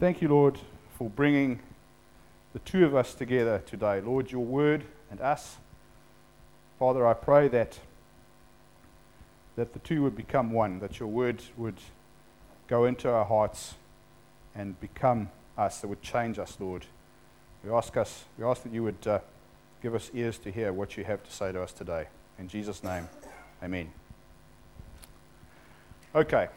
Thank you, Lord, for bringing the two of us together today. Lord, your word and us. Father, I pray that, that the two would become one, that your word would go into our hearts and become us, that would change us, Lord. We ask, us, we ask that you would uh, give us ears to hear what you have to say to us today. In Jesus' name, amen. Okay.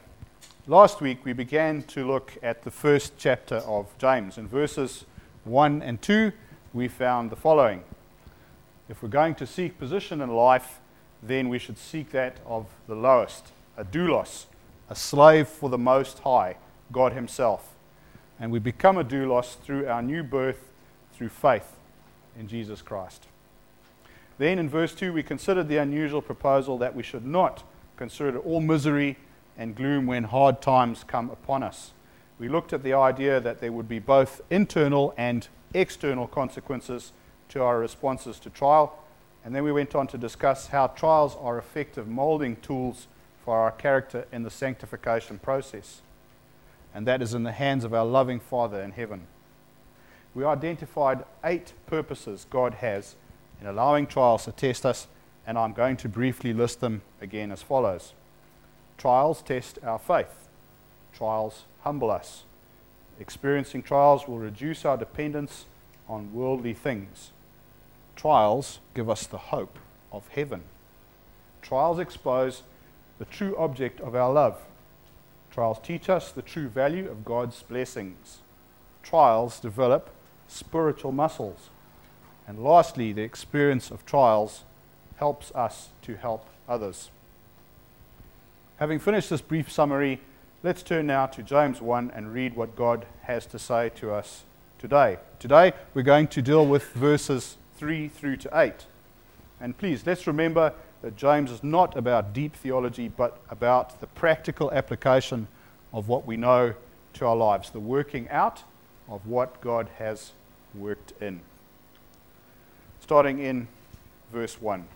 Last week we began to look at the first chapter of James. In verses 1 and 2, we found the following. If we're going to seek position in life, then we should seek that of the lowest, a doulos, a slave for the Most High, God Himself. And we become a doulos through our new birth, through faith in Jesus Christ. Then in verse 2, we considered the unusual proposal that we should not consider all misery and gloom when hard times come upon us. We looked at the idea that there would be both internal and external consequences to our responses to trial. And then we went on to discuss how trials are effective molding tools for our character in the sanctification process. And that is in the hands of our loving Father in heaven. We identified eight purposes God has in allowing trials to test us, and I'm going to briefly list them again as follows. Trials test our faith. Trials humble us. Experiencing trials will reduce our dependence on worldly things. Trials give us the hope of heaven. Trials expose the true object of our love. Trials teach us the true value of God's blessings. Trials develop spiritual muscles. And lastly, the experience of trials helps us to help others. Having finished this brief summary, let's turn now to James 1 and read what God has to say to us today. Today, we're going to deal with verses 3 through to 8. And please, let's remember that James is not about deep theology, but about the practical application of what we know to our lives, the working out of what God has worked in. Starting in verse 1.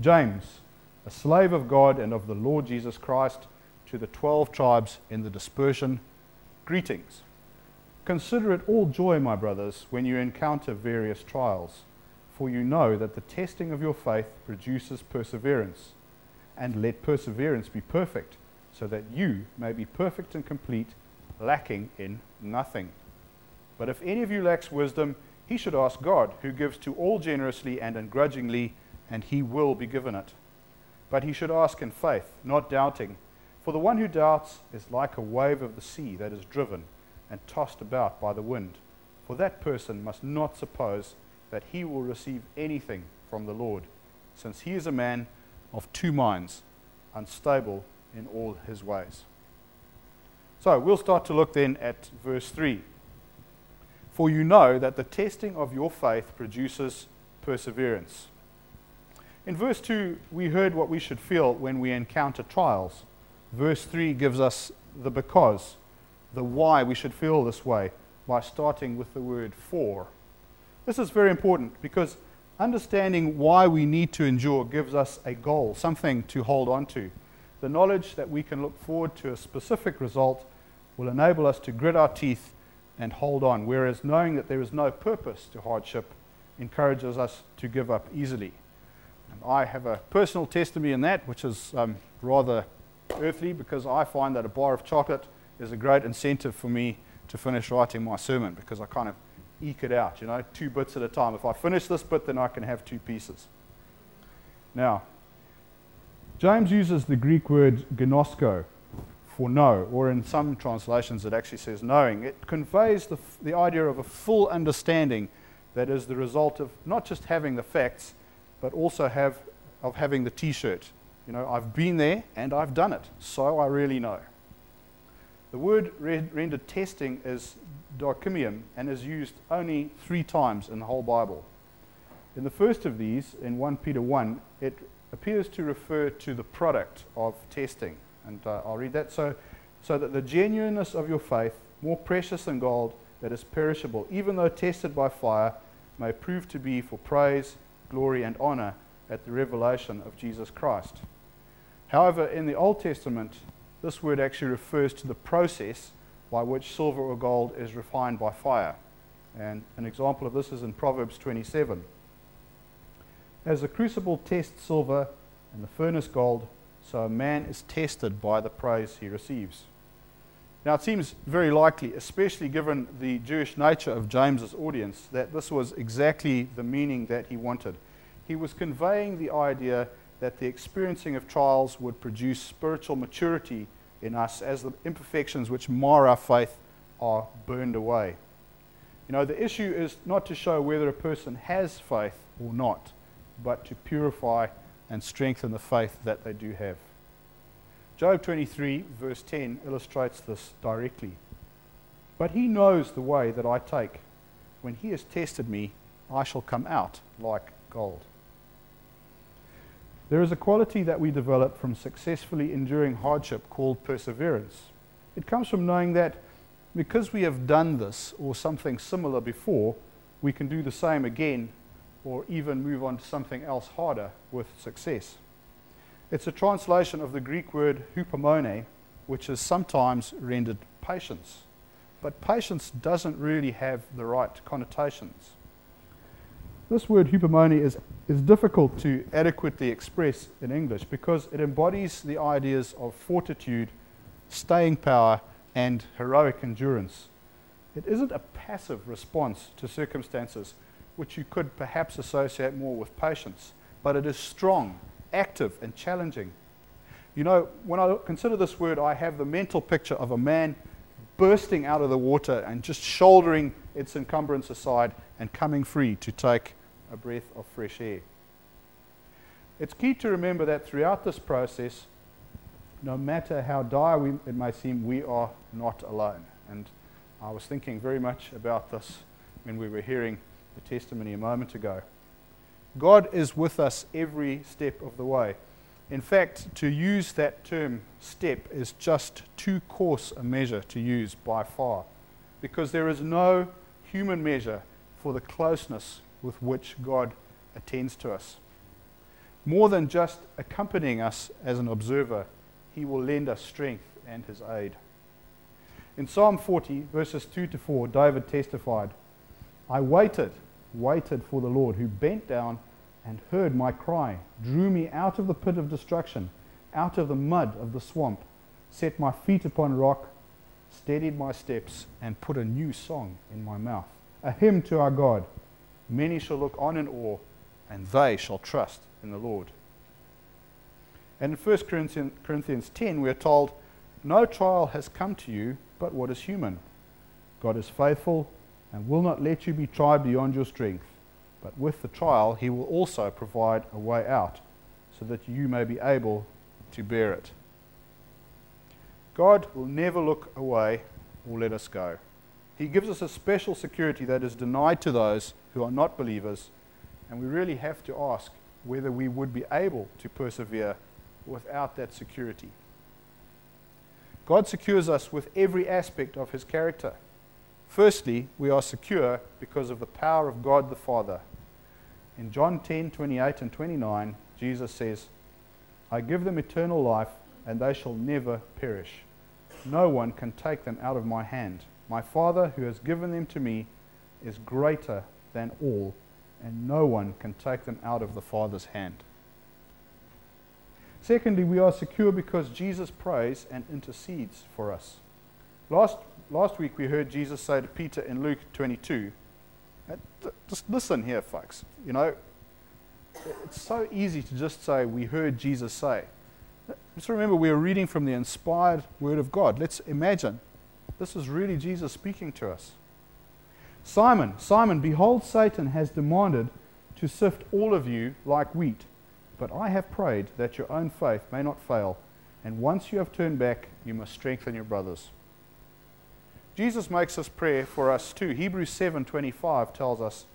James a slave of God and of the Lord Jesus Christ, to the twelve tribes in the dispersion, greetings. Consider it all joy, my brothers, when you encounter various trials, for you know that the testing of your faith produces perseverance. And let perseverance be perfect, so that you may be perfect and complete, lacking in nothing. But if any of you lacks wisdom, he should ask God, who gives to all generously and ungrudgingly, and he will be given it. But he should ask in faith, not doubting. For the one who doubts is like a wave of the sea that is driven and tossed about by the wind. For that person must not suppose that he will receive anything from the Lord, since he is a man of two minds, unstable in all his ways. So we'll start to look then at verse 3. For you know that the testing of your faith produces perseverance. In verse 2, we heard what we should feel when we encounter trials. Verse 3 gives us the because, the why we should feel this way by starting with the word for. This is very important because understanding why we need to endure gives us a goal, something to hold on to. The knowledge that we can look forward to a specific result will enable us to grit our teeth and hold on, whereas knowing that there is no purpose to hardship encourages us to give up easily. I have a personal testimony in that, which is um, rather earthly because I find that a bar of chocolate is a great incentive for me to finish writing my sermon because I kind of eke it out, you know, two bits at a time. If I finish this bit, then I can have two pieces. Now, James uses the Greek word gnosko for know, or in some translations it actually says knowing. It conveys the, the idea of a full understanding that is the result of not just having the facts, but also have of having the t-shirt. You know, I've been there and I've done it, so I really know. The word rendered testing is dokimium and is used only three times in the whole Bible. In the first of these, in 1 Peter 1, it appears to refer to the product of testing. And uh, I'll read that. So, so that the genuineness of your faith, more precious than gold that is perishable, even though tested by fire, may prove to be for praise glory, and honor at the revelation of Jesus Christ. However, in the Old Testament, this word actually refers to the process by which silver or gold is refined by fire. And an example of this is in Proverbs 27. As the crucible tests silver and the furnace gold, so a man is tested by the praise he receives. Now, it seems very likely, especially given the Jewish nature of James's audience, that this was exactly the meaning that he wanted. He was conveying the idea that the experiencing of trials would produce spiritual maturity in us as the imperfections which mar our faith are burned away. You know, the issue is not to show whether a person has faith or not, but to purify and strengthen the faith that they do have. Job 23, verse 10, illustrates this directly. But he knows the way that I take. When he has tested me, I shall come out like gold. There is a quality that we develop from successfully enduring hardship called perseverance. It comes from knowing that because we have done this or something similar before, we can do the same again or even move on to something else harder with success. It's a translation of the Greek word hupomone, which is sometimes rendered patience. But patience doesn't really have the right connotations. This word hupomone is, is difficult to adequately express in English because it embodies the ideas of fortitude, staying power, and heroic endurance. It isn't a passive response to circumstances, which you could perhaps associate more with patience, but it is strong, active, and challenging. You know, when I consider this word, I have the mental picture of a man bursting out of the water and just shouldering its encumbrance aside and coming free to take a breath of fresh air. It's key to remember that throughout this process, no matter how dire we, it may seem, we are not alone. And I was thinking very much about this when we were hearing the testimony a moment ago. God is with us every step of the way. In fact, to use that term step is just too coarse a measure to use by far, because there is no human measure for the closeness with which God attends to us. More than just accompanying us as an observer, He will lend us strength and His aid. In Psalm 40, verses 2 to 4, David testified, I waited waited for the Lord, who bent down and heard my cry, drew me out of the pit of destruction, out of the mud of the swamp, set my feet upon rock, steadied my steps, and put a new song in my mouth, a hymn to our God. Many shall look on in awe, and they shall trust in the Lord. And in 1 Corinthians 10, we are told, No trial has come to you but what is human. God is faithful and will not let you be tried beyond your strength. But with the trial, he will also provide a way out, so that you may be able to bear it. God will never look away or let us go. He gives us a special security that is denied to those who are not believers, and we really have to ask whether we would be able to persevere without that security. God secures us with every aspect of his character. Firstly, we are secure because of the power of God the Father. In John 10 28 and 29, Jesus says, I give them eternal life, and they shall never perish. No one can take them out of my hand. My Father, who has given them to me, is greater than all, and no one can take them out of the Father's hand. Secondly, we are secure because Jesus prays and intercedes for us. Last last week we heard Jesus say to Peter in Luke 22, just listen here, folks. You know, it's so easy to just say, we heard Jesus say. Just remember, we are reading from the inspired Word of God. Let's imagine this is really Jesus speaking to us. Simon, Simon, behold, Satan has demanded to sift all of you like wheat. But I have prayed that your own faith may not fail, and once you have turned back, you must strengthen your brothers. Jesus makes this prayer for us too. Hebrews 7:25 tells us,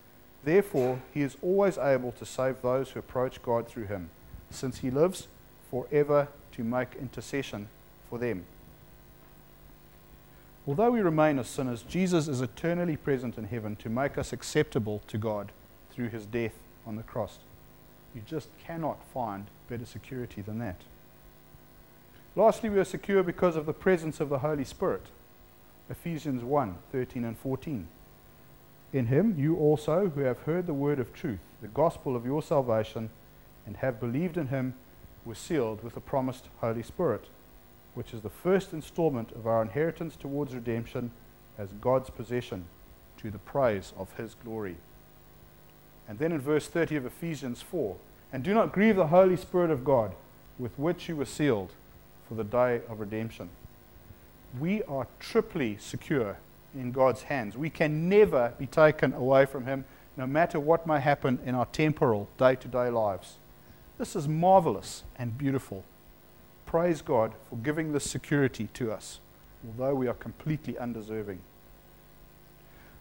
"Therefore he is always able to save those who approach God through him, since he lives forever to make intercession for them." Although we remain as sinners, Jesus is eternally present in heaven to make us acceptable to God through his death on the cross. You just cannot find better security than that. Lastly, we are secure because of the presence of the Holy Spirit. Ephesians 1 13 and 14. In him you also, who have heard the word of truth, the gospel of your salvation, and have believed in him, were sealed with the promised Holy Spirit, which is the first installment of our inheritance towards redemption as God's possession to the praise of his glory. And then in verse 30 of Ephesians 4 And do not grieve the Holy Spirit of God, with which you were sealed for the day of redemption. We are triply secure in God's hands. We can never be taken away from Him, no matter what may happen in our temporal, day to day lives. This is marvelous and beautiful. Praise God for giving this security to us, although we are completely undeserving.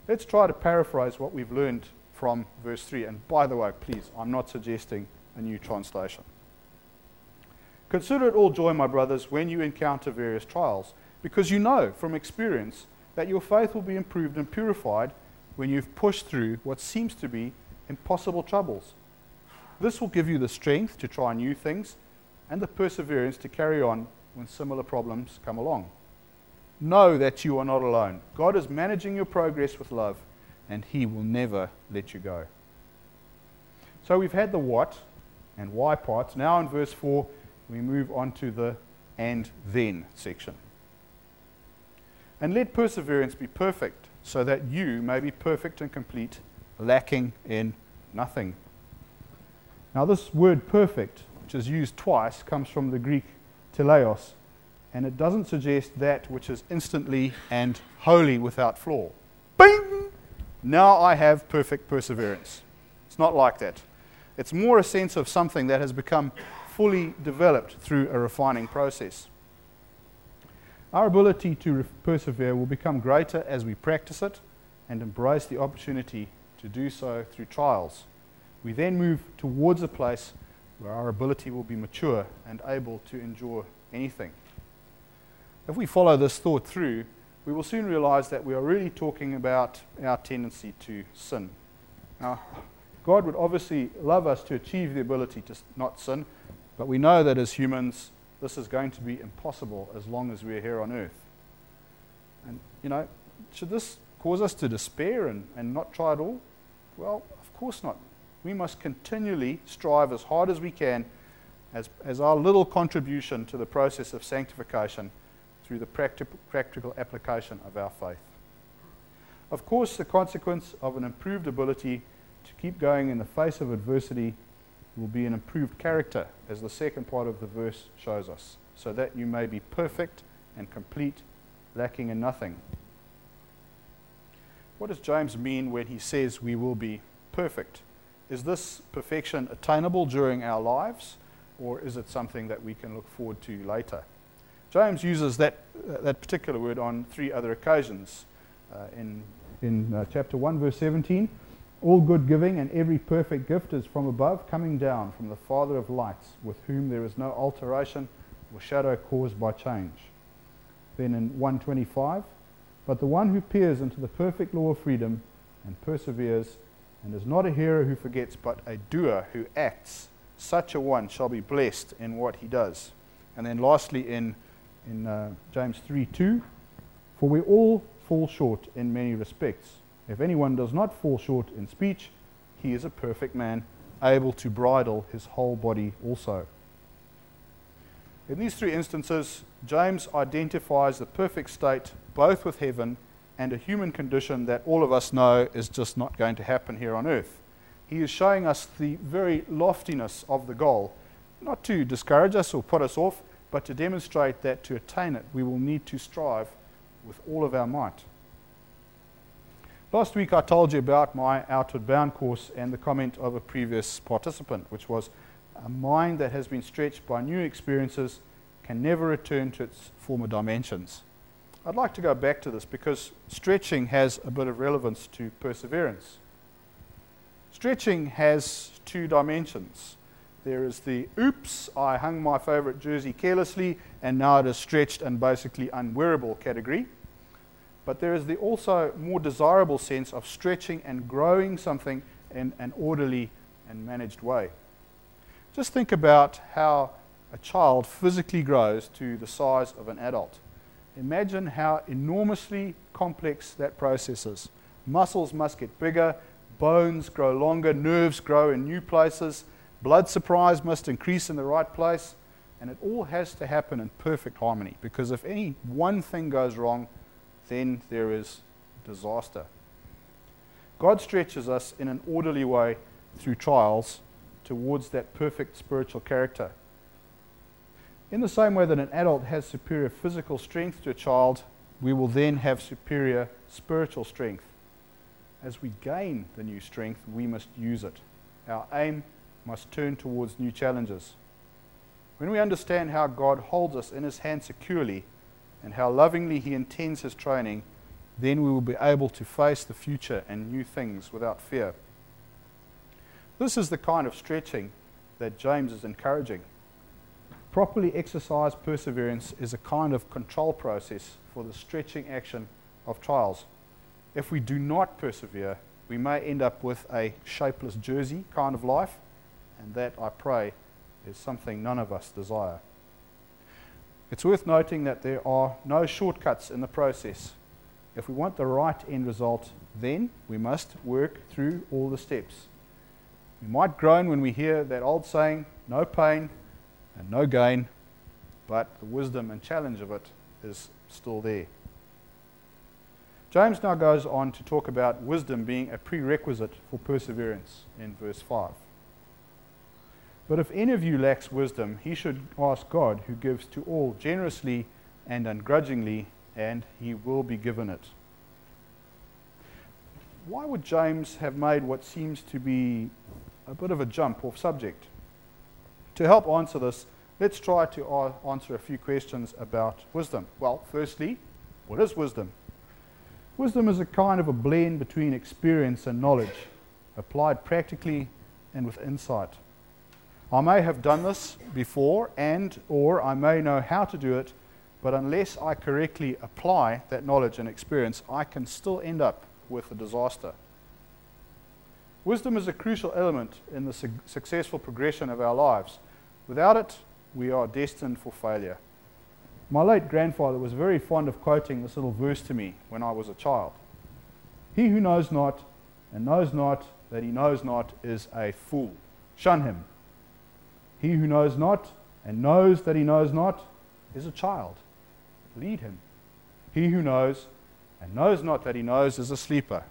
Let's try to paraphrase what we've learned from verse 3. And by the way, please, I'm not suggesting a new translation. Consider it all joy, my brothers, when you encounter various trials, because you know from experience that your faith will be improved and purified when you've pushed through what seems to be impossible troubles. This will give you the strength to try new things and the perseverance to carry on when similar problems come along. Know that you are not alone. God is managing your progress with love, and He will never let you go. So we've had the what and why parts. Now in verse 4, we move on to the and then section. And let perseverance be perfect, so that you may be perfect and complete, lacking in nothing. Now, this word perfect, which is used twice, comes from the Greek teleos, and it doesn't suggest that which is instantly and wholly without flaw. Bing! Now I have perfect perseverance. It's not like that. It's more a sense of something that has become fully developed through a refining process. Our ability to re- persevere will become greater as we practice it and embrace the opportunity to do so through trials. We then move towards a place where our ability will be mature and able to endure anything. If we follow this thought through, we will soon realize that we are really talking about our tendency to sin. Now, God would obviously love us to achieve the ability to not sin, but we know that as humans, this is going to be impossible as long as we're here on earth. And, you know, should this cause us to despair and, and not try at all? Well, of course not. We must continually strive as hard as we can as, as our little contribution to the process of sanctification through the practi- practical application of our faith. Of course, the consequence of an improved ability to keep going in the face of adversity will be an improved character, as the second part of the verse shows us, so that you may be perfect and complete, lacking in nothing. What does James mean when he says we will be perfect? Is this perfection attainable during our lives, or is it something that we can look forward to later? James uses that, uh, that particular word on three other occasions. Uh, in in uh, chapter 1, verse 17, all good giving and every perfect gift is from above, coming down from the Father of lights, with whom there is no alteration or shadow caused by change. Then in 125, but the one who peers into the perfect law of freedom and perseveres, and is not a hearer who forgets, but a doer who acts, such a one shall be blessed in what he does. And then lastly, in, in uh, James 3 2, for we all fall short in many respects. If anyone does not fall short in speech, he is a perfect man, able to bridle his whole body also. In these three instances, James identifies the perfect state both with heaven and a human condition that all of us know is just not going to happen here on earth. He is showing us the very loftiness of the goal, not to discourage us or put us off, but to demonstrate that to attain it, we will need to strive with all of our might. Last week I told you about my Outward Bound course and the comment of a previous participant, which was a mind that has been stretched by new experiences can never return to its former dimensions. I'd like to go back to this because stretching has a bit of relevance to perseverance. Stretching has two dimensions. There is the oops, I hung my favorite jersey carelessly and now it is stretched and basically unwearable category but there is the also more desirable sense of stretching and growing something in an orderly and managed way. Just think about how a child physically grows to the size of an adult. imagine how enormously complex that process is. Muscles must get bigger, bones grow longer, nerves grow in new places, blood supply must increase in the right place, and it all has to happen in perfect harmony because if any one thing goes wrong, then there is disaster. God stretches us in an orderly way through trials towards that perfect spiritual character. In the same way that an adult has superior physical strength to a child, we will then have superior spiritual strength. As we gain the new strength, we must use it. Our aim must turn towards new challenges. When we understand how God holds us in His hand securely and how lovingly He intends His training, then we will be able to face the future and new things without fear. This is the kind of stretching that James is encouraging. Properly exercised perseverance is a kind of control process for the stretching action of trials. If we do not persevere, we may end up with a shapeless jersey kind of life, and that, I pray, is something none of us desire. It's worth noting that there are no shortcuts in the process. If we want the right end result, then we must work through all the steps. We might groan when we hear that old saying, no pain and no gain, but the wisdom and challenge of it is still there. James now goes on to talk about wisdom being a prerequisite for perseverance in verse 5. But if any of you lacks wisdom, he should ask God, who gives to all generously and ungrudgingly, and he will be given it. Why would James have made what seems to be a bit of a jump off subject? To help answer this, let's try to answer a few questions about wisdom. Well, firstly, what is wisdom? Wisdom is a kind of a blend between experience and knowledge, applied practically and with insight. I may have done this before and or I may know how to do it, but unless I correctly apply that knowledge and experience, I can still end up with a disaster. Wisdom is a crucial element in the su- successful progression of our lives. Without it, we are destined for failure. My late grandfather was very fond of quoting this little verse to me when I was a child. He who knows not and knows not that he knows not is a fool. Shun him. He who knows not and knows that he knows not is a child. Lead him. He who knows and knows not that he knows is a sleeper.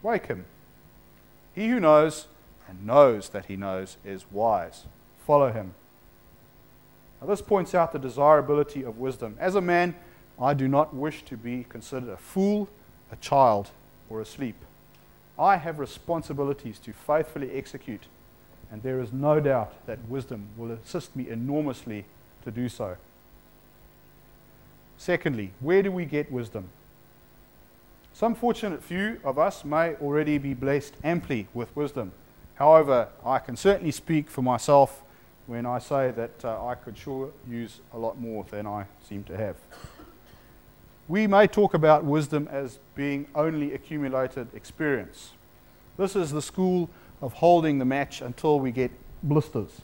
Wake him. He who knows and knows that he knows is wise. Follow him. Now, this points out the desirability of wisdom. As a man, I do not wish to be considered a fool, a child, or asleep. I have responsibilities to faithfully execute and there is no doubt that wisdom will assist me enormously to do so. Secondly, where do we get wisdom? Some fortunate few of us may already be blessed amply with wisdom. However, I can certainly speak for myself when I say that uh, I could sure use a lot more than I seem to have. We may talk about wisdom as being only accumulated experience. This is the school of holding the match until we get blisters.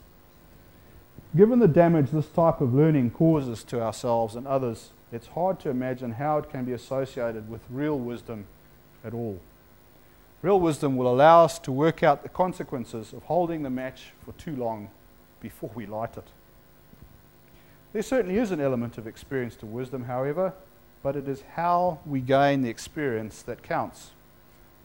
Given the damage this type of learning causes to ourselves and others, it's hard to imagine how it can be associated with real wisdom at all. Real wisdom will allow us to work out the consequences of holding the match for too long before we light it. There certainly is an element of experience to wisdom, however, but it is how we gain the experience that counts.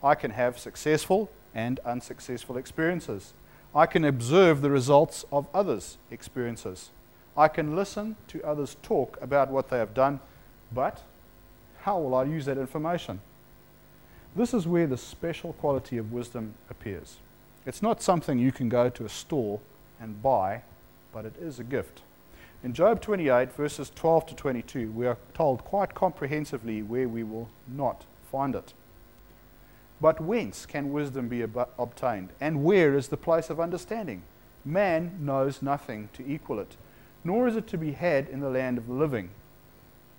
I can have successful and unsuccessful experiences. I can observe the results of others' experiences. I can listen to others talk about what they have done, but how will I use that information? This is where the special quality of wisdom appears. It's not something you can go to a store and buy, but it is a gift. In Job 28, verses 12 to 22, we are told quite comprehensively where we will not find it. But whence can wisdom be ob- obtained? And where is the place of understanding? Man knows nothing to equal it, nor is it to be had in the land of the living.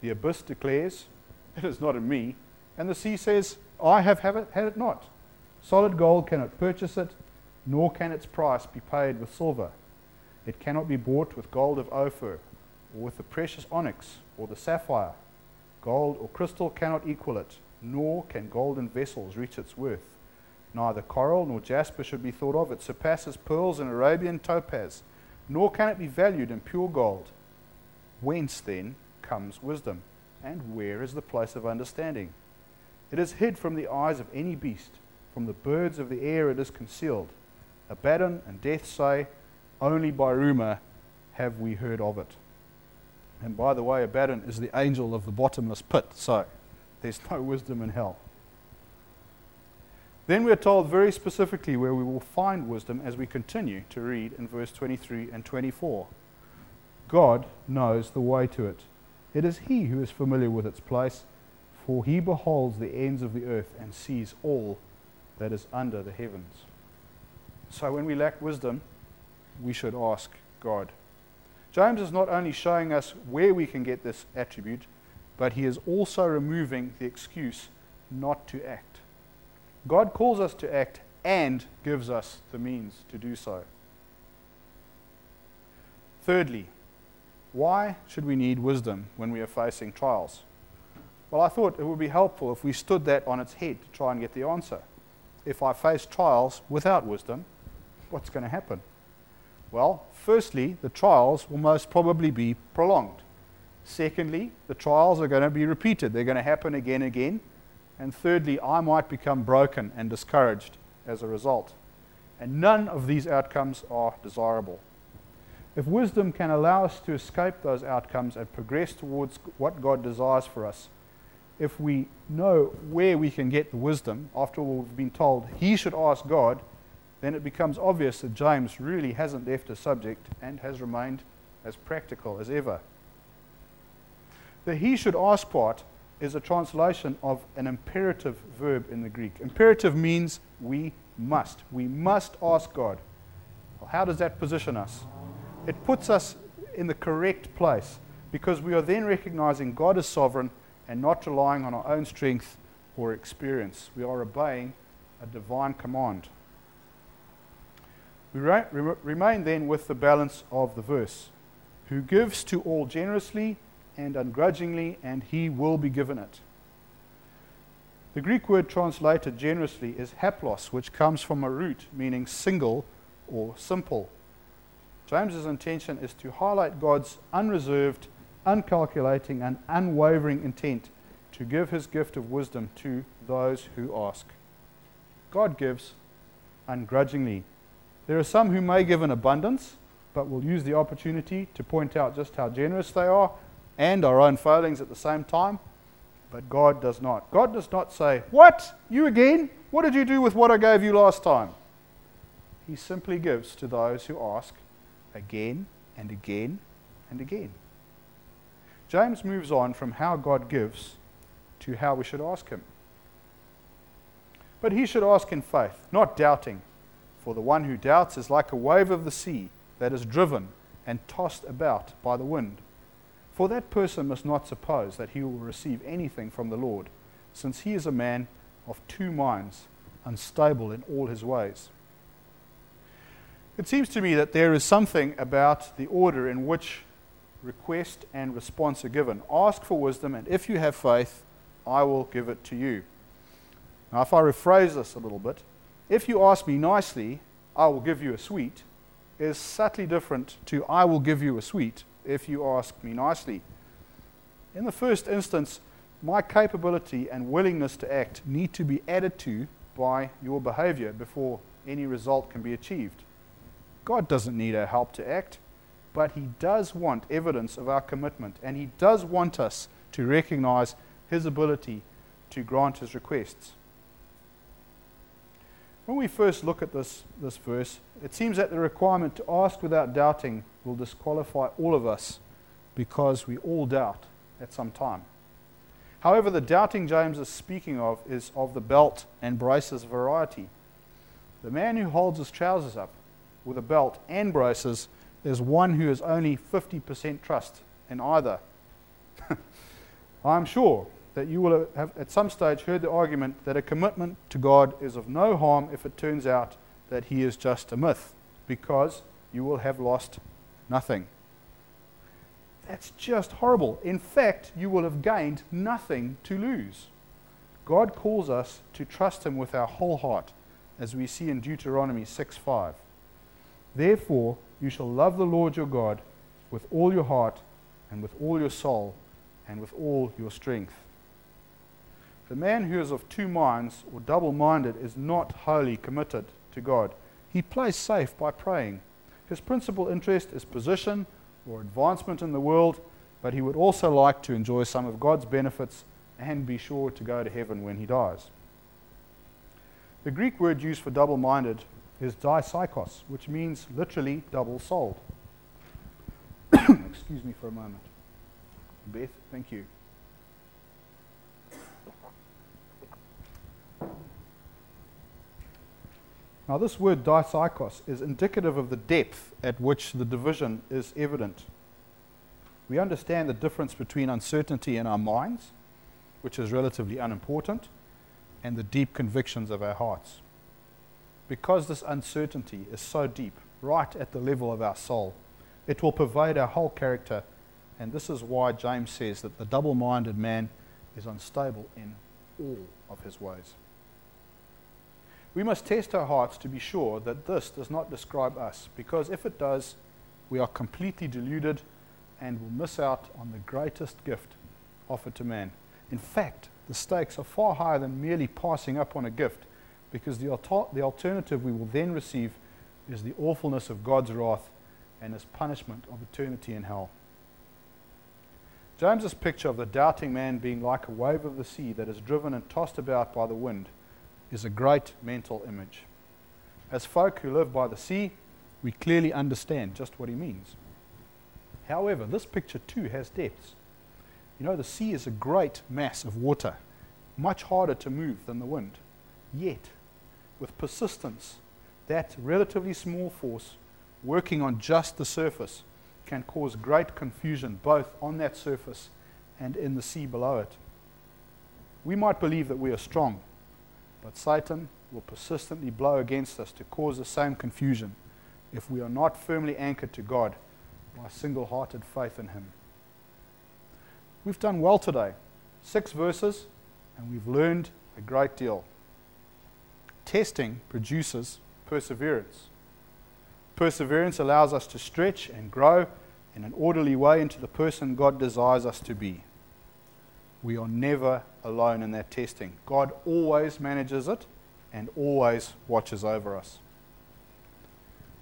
The abyss declares, It is not in me. And the sea says, I have had it, had it not. Solid gold cannot purchase it, nor can its price be paid with silver. It cannot be bought with gold of Ophir, or with the precious onyx, or the sapphire. Gold or crystal cannot equal it, nor can golden vessels reach its worth. Neither coral nor jasper should be thought of. It surpasses pearls and Arabian topaz, nor can it be valued in pure gold. Whence then comes wisdom? And where is the place of understanding? It is hid from the eyes of any beast, from the birds of the air it is concealed. Abaddon and death say, Only by rumor have we heard of it. And by the way, Abaddon is the angel of the bottomless pit, so there's no wisdom in hell. Then we're told very specifically where we will find wisdom as we continue to read in verse 23 and 24. God knows the way to it. It is He who is familiar with its place, for He beholds the ends of the earth and sees all that is under the heavens. So when we lack wisdom, we should ask God. James is not only showing us where we can get this attribute, but he is also removing the excuse not to act. God calls us to act and gives us the means to do so. Thirdly, why should we need wisdom when we are facing trials? Well, I thought it would be helpful if we stood that on its head to try and get the answer. If I face trials without wisdom, what's going to happen? Well, firstly, the trials will most probably be prolonged. Secondly, the trials are going to be repeated. They're going to happen again and again. And thirdly, I might become broken and discouraged as a result. And none of these outcomes are desirable. If wisdom can allow us to escape those outcomes and progress towards what God desires for us, if we know where we can get the wisdom, after all we've been told he should ask God, then it becomes obvious that James really hasn't left the subject and has remained as practical as ever. The he should ask part is a translation of an imperative verb in the Greek. Imperative means we must. We must ask God. Well, how does that position us? It puts us in the correct place because we are then recognizing God as sovereign and not relying on our own strength or experience. We are obeying a divine command. We re- remain then with the balance of the verse who gives to all generously and ungrudgingly, and he will be given it. The Greek word translated generously is haplos, which comes from a root meaning single or simple. James's intention is to highlight God's unreserved, uncalculating, and unwavering intent to give his gift of wisdom to those who ask. God gives ungrudgingly. There are some who may give in abundance, but will use the opportunity to point out just how generous they are and our own failings at the same time. But God does not. God does not say, What? You again? What did you do with what I gave you last time? He simply gives to those who ask again and again and again. James moves on from how God gives to how we should ask Him. But he should ask in faith, not doubting. For the one who doubts is like a wave of the sea that is driven and tossed about by the wind. For that person must not suppose that he will receive anything from the Lord, since he is a man of two minds, unstable in all his ways. It seems to me that there is something about the order in which request and response are given. Ask for wisdom, and if you have faith, I will give it to you. Now, if I rephrase this a little bit, if you ask me nicely, I will give you a sweet, is subtly different to I will give you a sweet if you ask me nicely. In the first instance, my capability and willingness to act need to be added to by your behavior before any result can be achieved. God doesn't need our help to act, but He does want evidence of our commitment, and He does want us to recognize His ability to grant His requests. When we first look at this, this verse, it seems that the requirement to ask without doubting will disqualify all of us because we all doubt at some time. However, the doubting James is speaking of is of the belt and braces variety. The man who holds his trousers up with a belt and braces is one who has only 50% trust in either. I'm sure that you will have at some stage heard the argument that a commitment to God is of no harm if it turns out that he is just a myth, because you will have lost nothing. That's just horrible. In fact, you will have gained nothing to lose. God calls us to trust Him with our whole heart, as we see in Deuteronomy 6 5. Therefore, you shall love the Lord your God with all your heart, and with all your soul, and with all your strength. The man who is of two minds or double minded is not wholly committed to God. He plays safe by praying. His principal interest is position or advancement in the world, but he would also like to enjoy some of God's benefits and be sure to go to heaven when he dies. The Greek word used for double minded is dipsychos, which means literally double souled. Excuse me for a moment. Beth, thank you. Now, this word dipsychos is indicative of the depth at which the division is evident. We understand the difference between uncertainty in our minds, which is relatively unimportant, and the deep convictions of our hearts. Because this uncertainty is so deep, right at the level of our soul, it will pervade our whole character. And this is why James says that the double minded man is unstable in all of his ways. We must test our hearts to be sure that this does not describe us, because if it does, we are completely deluded and will miss out on the greatest gift offered to man. In fact, the stakes are far higher than merely passing up on a gift, because the, alter- the alternative we will then receive is the awfulness of God's wrath and his punishment of eternity in hell. James's picture of the doubting man being like a wave of the sea that is driven and tossed about by the wind is a great mental image. As folk who live by the sea, we clearly understand just what he means. However, this picture too has depths. You know, the sea is a great mass of water, much harder to move than the wind. Yet, with persistence, that relatively small force working on just the surface can cause great confusion both on that surface and in the sea below it. We might believe that we are strong but Satan will persistently blow against us to cause the same confusion if we are not firmly anchored to God by single hearted faith in Him. We've done well today. Six verses, and we've learned a great deal. Testing produces perseverance. Perseverance allows us to stretch and grow in an orderly way into the person God desires us to be. We are never alone in that testing. God always manages it and always watches over us.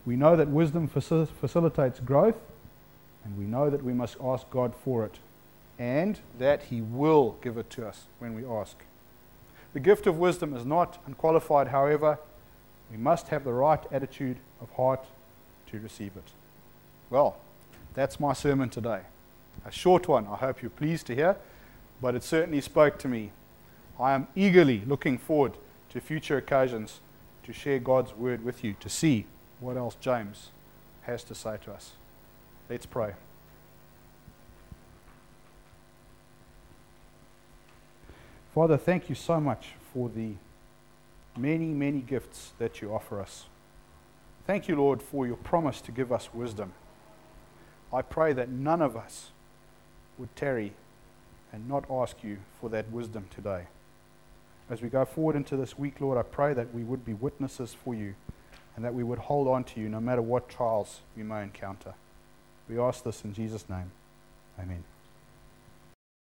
We know that wisdom facilitates growth, and we know that we must ask God for it, and that He will give it to us when we ask. The gift of wisdom is not unqualified, however, we must have the right attitude of heart to receive it. Well, that's my sermon today. A short one, I hope you're pleased to hear but it certainly spoke to me. I am eagerly looking forward to future occasions to share God's word with you, to see what else James has to say to us. Let's pray. Father, thank you so much for the many, many gifts that you offer us. Thank you, Lord, for your promise to give us wisdom. I pray that none of us would tarry and not ask you for that wisdom today. As we go forward into this week, Lord, I pray that we would be witnesses for you and that we would hold on to you no matter what trials we may encounter. We ask this in Jesus' name. Amen.